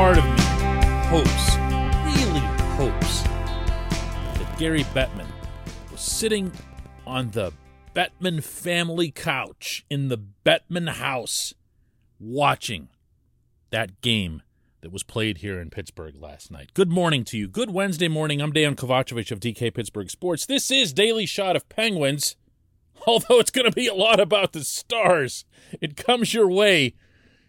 part of me hopes, really hopes, that Gary Bettman was sitting on the Bettman family couch in the Bettman house watching that game that was played here in Pittsburgh last night. Good morning to you. Good Wednesday morning. I'm Dan Kovacevic of DK Pittsburgh Sports. This is Daily Shot of Penguins, although it's going to be a lot about the Stars. It comes your way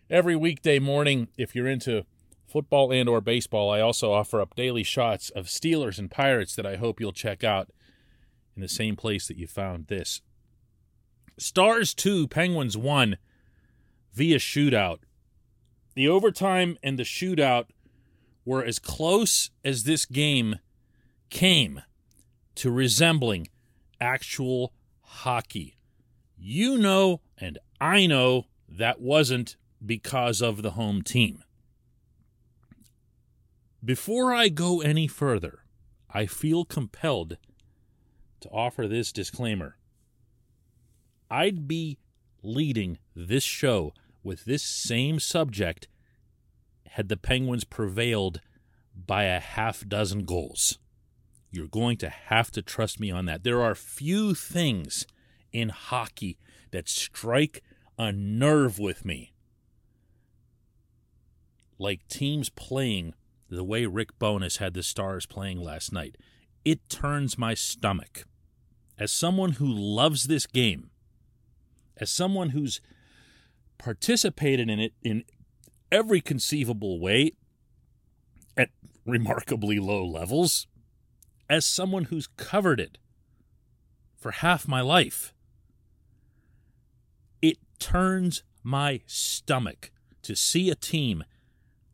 every weekday morning if you're into football and or baseball. I also offer up daily shots of Steelers and Pirates that I hope you'll check out in the same place that you found this. Stars 2, Penguins 1 via shootout. The overtime and the shootout were as close as this game came to resembling actual hockey. You know, and I know that wasn't because of the home team. Before I go any further, I feel compelled to offer this disclaimer. I'd be leading this show with this same subject had the Penguins prevailed by a half dozen goals. You're going to have to trust me on that. There are few things in hockey that strike a nerve with me like teams playing the way Rick Bowness had the Stars playing last night. It turns my stomach. As someone who loves this game, as someone who's participated in it in every conceivable way at remarkably low levels, as someone who's covered it for half my life, it turns my stomach to see a team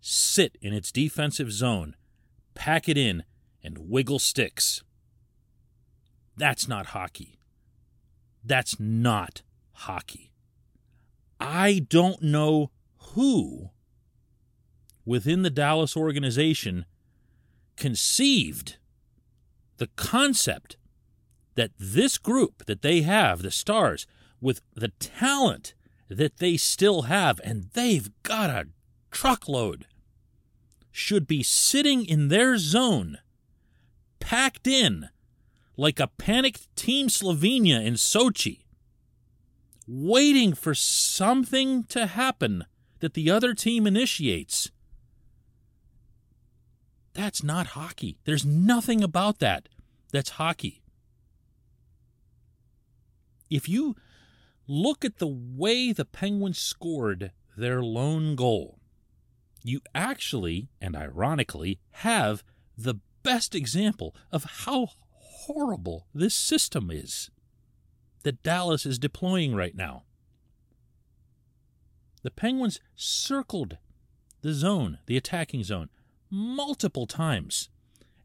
sit in its defensive zone, pack it in, and wiggle sticks. That's not hockey. That's not hockey. I don't know who within the Dallas organization conceived the concept that this group that they have, the Stars, with the talent that they still have, and they've got a truckload, should be sitting in their zone, packed in like a panicked Team Slovenia in Sochi waiting for something to happen that the other team initiates. That's not hockey. There's nothing about that that's hockey. If you look at the way the Penguins scored their lone goal, you actually, and ironically, have the best example of how horrible this system is that Dallas is deploying right now. The Penguins circled the zone, the attacking zone, multiple times,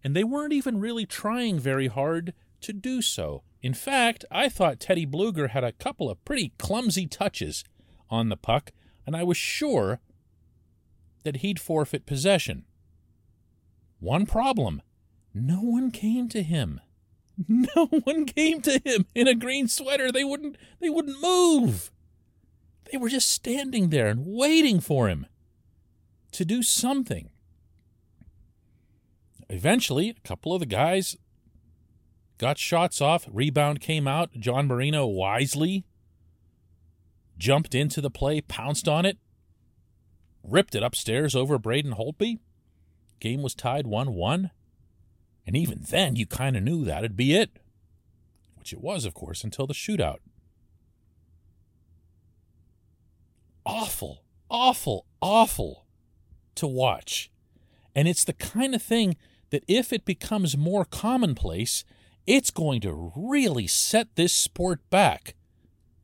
and they weren't even really trying very hard to do so. In fact, I thought Teddy Blueger had a couple of pretty clumsy touches on the puck, and I was sure that he'd forfeit possession. One problem no one came to him. No one came to him in a green sweater. They wouldn't they wouldn't move. They were just standing there and waiting for him to do something. Eventually, a couple of the guys got shots off. Rebound came out. John Marino wisely jumped into the play, pounced on it, ripped it upstairs over Braden Holtby. Game was tied 1 1. And even then, you kind of knew that'd be it. Which it was, of course, until the shootout. Awful, awful, awful to watch. And it's the kind of thing that if it becomes more commonplace, it's going to really set this sport back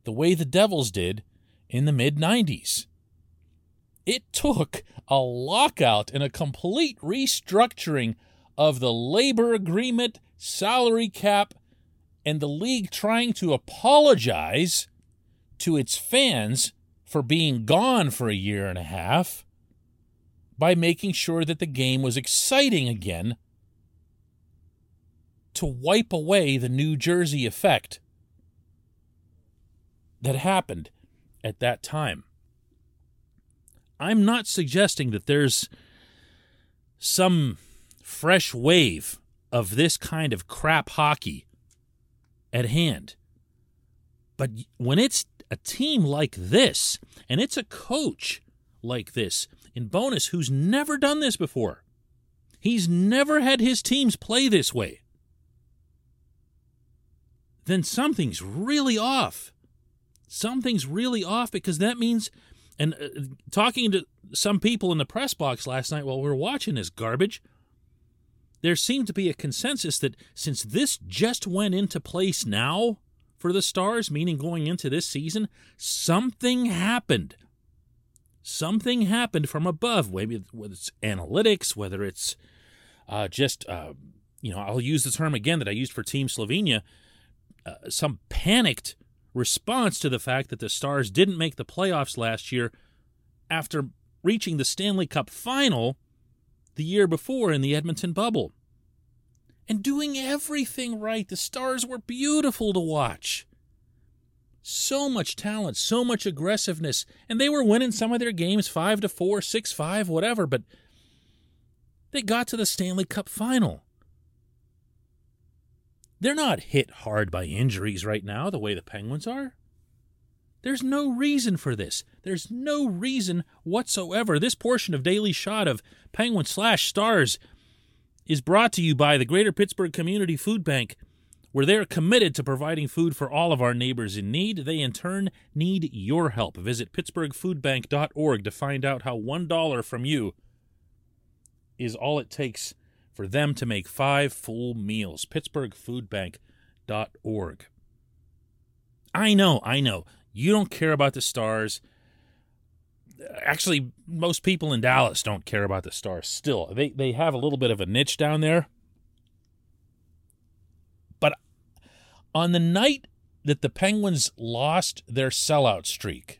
the way the Devils did in the mid 90s. It took a lockout and a complete restructuring of the labor agreement, salary cap, and the league trying to apologize to its fans for being gone for a year and a half by making sure that the game was exciting again to wipe away the New Jersey effect that happened at that time. I'm not suggesting that there's some fresh wave of this kind of crap hockey at hand. But when it's a team like this, and it's a coach like this, in Bowness, who's never done this before, he's never had his teams play this way, then something's really off. Something's really off because that means, and uh, talking to some people in the press box last night while we were watching this garbage, there seemed to be a consensus that since this just went into place now for the Stars, meaning going into this season, something happened. Something happened from above, maybe whether it's analytics, whether it's uh, just, uh, you know, I'll use the term again that I used for Team Slovenia, uh, some panicked response to the fact that the Stars didn't make the playoffs last year after reaching the Stanley Cup final the year before in the Edmonton bubble. And doing everything right. The stars were beautiful to watch. So much talent, so much aggressiveness, and they were winning some of their games 5 to 4, 6 5, whatever, but they got to the Stanley Cup final. They're not hit hard by injuries right now the way the Penguins are. There's no reason for this. There's no reason whatsoever. This portion of Daily Shot of Penguin slash Stars is brought to you by the Greater Pittsburgh Community Food Bank, where they're committed to providing food for all of our neighbors in need. They, in turn, need your help. Visit pittsburghfoodbank.org to find out how $1 from you is all it takes for them to make five full meals. pittsburghfoodbank.org. I know, I know you don't care about the stars. Actually, most people in Dallas don't care about the stars still. They they have a little bit of a niche down there. But on the night that the Penguins lost their sellout streak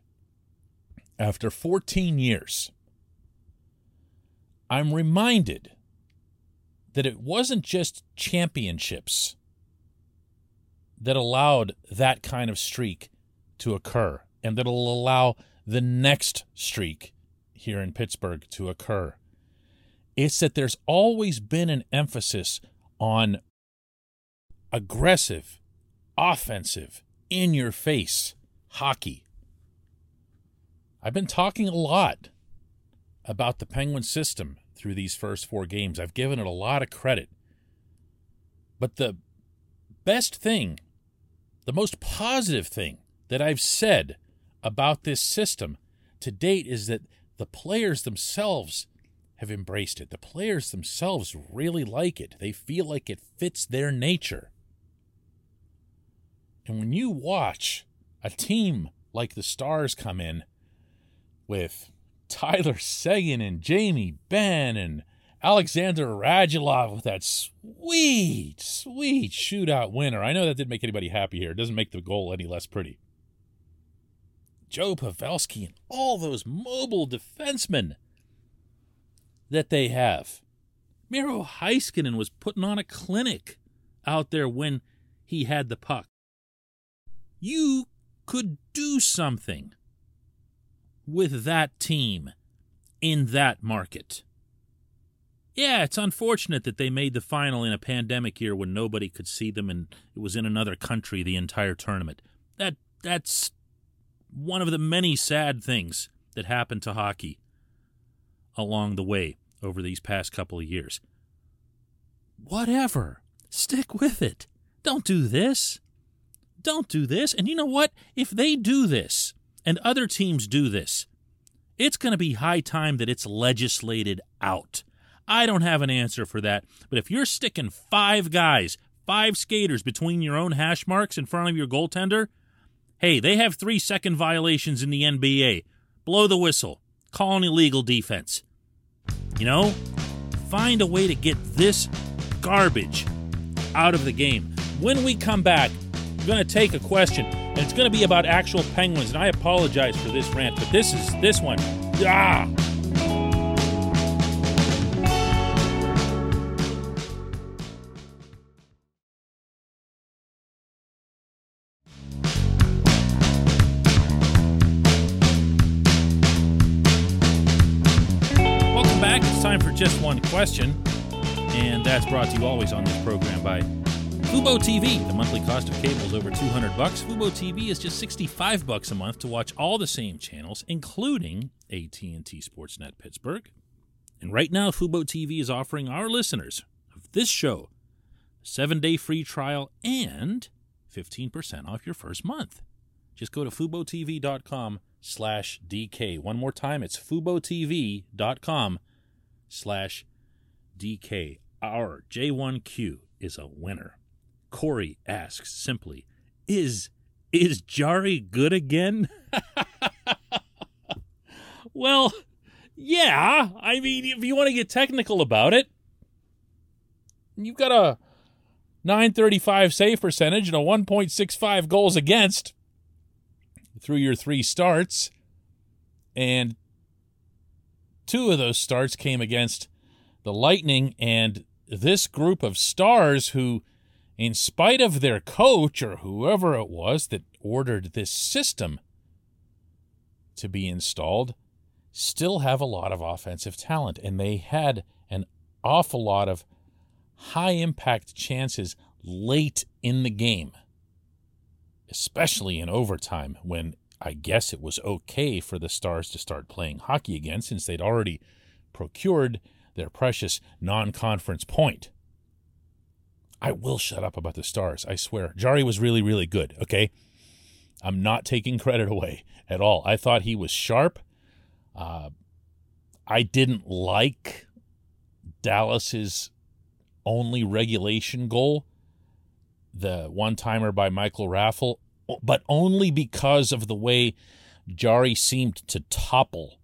after 14 years, I'm reminded that it wasn't just championships that allowed that kind of streak to occur and that'll allow the next streak here in Pittsburgh to occur. It's that there's always been an emphasis on aggressive, offensive, in your face hockey. I've been talking a lot about the Penguin system through these first four games. I've given it a lot of credit. But the best thing, the most positive thing that I've said about this system to date is that the players themselves have embraced it. The players themselves really like it. They feel like it fits their nature. And when you watch a team like the Stars come in with Tyler Seguin and Jamie Benn and Alexander Radulov with that sweet, sweet shootout winner. I know that didn't make anybody happy here. It doesn't make the goal any less pretty. Joe Pavelski and all those mobile defensemen that they have. Miro Heiskanen was putting on a clinic out there when he had the puck. You could do something with that team in that market. Yeah, it's unfortunate that they made the final in a pandemic year when nobody could see them and it was in another country the entire tournament. That that's one of the many sad things that happened to hockey along the way over these past couple of years. Whatever. Stick with it. Don't do this. Don't do this. And you know what? If they do this and other teams do this, it's going to be high time that it's legislated out. I don't have an answer for that. But if you're sticking five guys, five skaters between your own hash marks in front of your goaltender, Hey, they have three second violations in the NBA. Blow the whistle. Call an illegal defense. You know, find a way to get this garbage out of the game. When we come back, we're going to take a question, and it's going to be about actual penguins. And I apologize for this rant, but this is this one. Ah! time for just one question, and that's brought to you always on this program by Fubo TV. The monthly cost of cable is over 200 bucks. Fubo TV is just 65 bucks a month to watch all the same channels, including AT&T Sportsnet Pittsburgh. And right now, Fubo TV is offering our listeners of this show a seven-day free trial and 15% off your first month. Just go to FuboTV.com slash DK. One more time, it's FuboTV.com slash DK. Our J1Q is a winner. Corey asks simply, is is Jarry good again? well, yeah. I mean, if you want to get technical about it, you've got a 935 save percentage and a 1.65 goals against through your three starts. And two of those starts came against the Lightning and this group of stars who, in spite of their coach or whoever it was that ordered this system to be installed, still have a lot of offensive talent. And they had an awful lot of high impact chances late in the game especially in overtime when I guess it was okay for the Stars to start playing hockey again since they'd already procured their precious non conference point. I will shut up about the Stars, I swear. Jarry was really, really good, okay? I'm not taking credit away at all. I thought he was sharp. Uh, I didn't like Dallas's only regulation goal the one timer by Michael Raffl, but only because of the way Jarry seemed to topple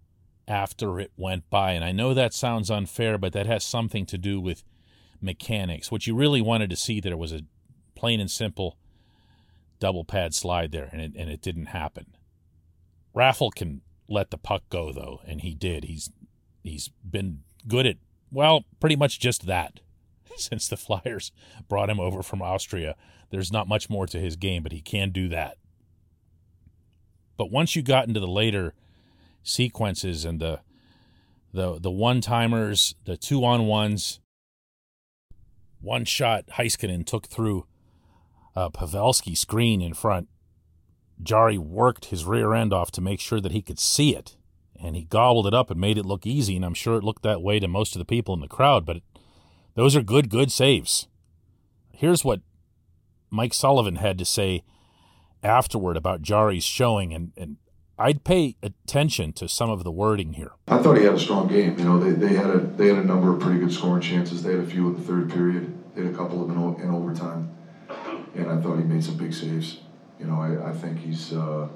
after it went by. And I know that sounds unfair, but that has something to do with mechanics. What you really wanted to see there was a plain and simple double pad slide there, and it, and it didn't happen. Raffl can let the puck go though, and he did. He's he's been good at well, pretty much just that since the Flyers brought him over from Austria. There's not much more to his game, but he can do that. But once you got into the later sequences and the the the one timers, the two on ones, one shot Heiskanen took through uh, a Pavelski screen in front. Jarry worked his rear end off to make sure that he could see it, and he gobbled it up and made it look easy. And I'm sure it looked that way to most of the people in the crowd, but those are good, good saves. Here's what Mike Sullivan had to say afterward about Jarry's showing, and, and I'd pay attention to some of the wording here. I thought he had a strong game. You know, they, they had a they had a number of pretty good scoring chances. They had a few in the third period. They had a couple of them in, in overtime, and I thought he made some big saves. You know, I, I think he's. Uh,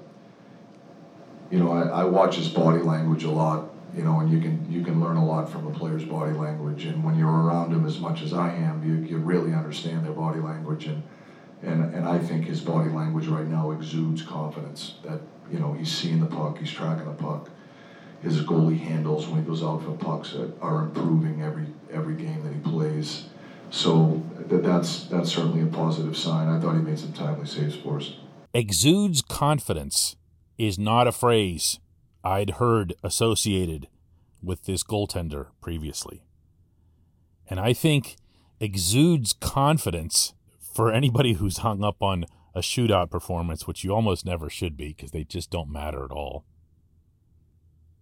you know, I, I watch his body language a lot you know, and you can you can learn a lot from a player's body language. And when you're around him as much as I am, you, you really understand their body language. And, and and I think his body language right now exudes confidence that you know he's seeing the puck, he's tracking the puck. His goalie handles when he goes out for pucks are improving every every game that he plays. So that that's that's certainly a positive sign. I thought he made some timely saves for us. Exudes confidence is not a phrase I'd heard associated with this goaltender previously. And I think exudes confidence for anybody who's hung up on a shootout performance, which you almost never should be because they just don't matter at all.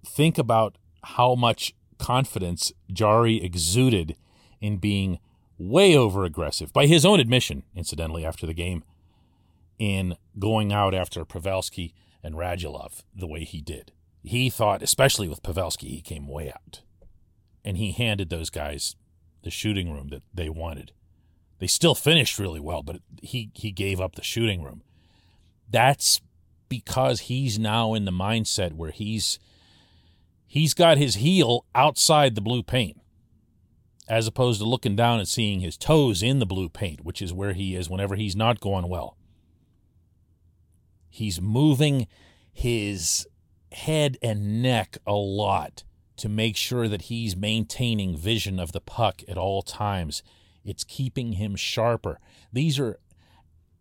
Think about how much confidence Jarry exuded in being way over aggressive, by his own admission, incidentally, after the game, in going out after Pavelski and Radulov the way he did he thought, especially with Pavelski, he came way out. And he handed those guys the shooting room that they wanted. They still finished really well, but he, he gave up the shooting room. That's because he's now in the mindset where he's he's got his heel outside the blue paint as opposed to looking down and seeing his toes in the blue paint, which is where he is whenever he's not going well. He's moving his head and neck a lot to make sure that he's maintaining vision of the puck at all times. It's keeping him sharper. These are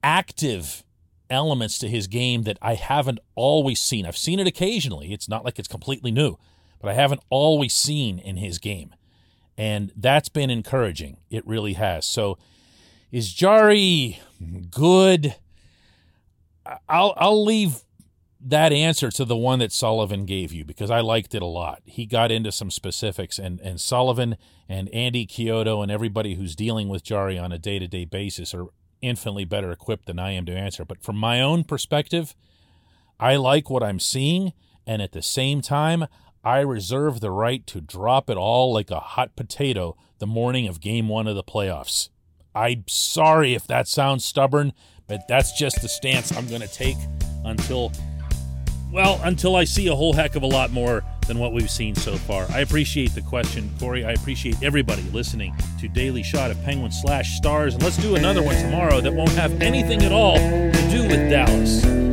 active elements to his game that I haven't always seen. I've seen it occasionally. It's not like it's completely new, but I haven't always seen in his game. And that's been encouraging. It really has. So is Jarry good? I'll I'll leave that answer to the one that Sullivan gave you because I liked it a lot. He got into some specifics, and, and Sullivan and Andy Chiodo and everybody who's dealing with Jarry on a day to day basis are infinitely better equipped than I am to answer. But from my own perspective, I like what I'm seeing, and at the same time, I reserve the right to drop it all like a hot potato the morning of game one of the playoffs. I'm sorry if that sounds stubborn, but that's just the stance I'm going to take until well, until I see a whole heck of a lot more than what we've seen so far. I appreciate the question, Corey. I appreciate everybody listening to Daily Shot of Penguins slash Stars. And let's do another one tomorrow that won't have anything at all to do with Dallas.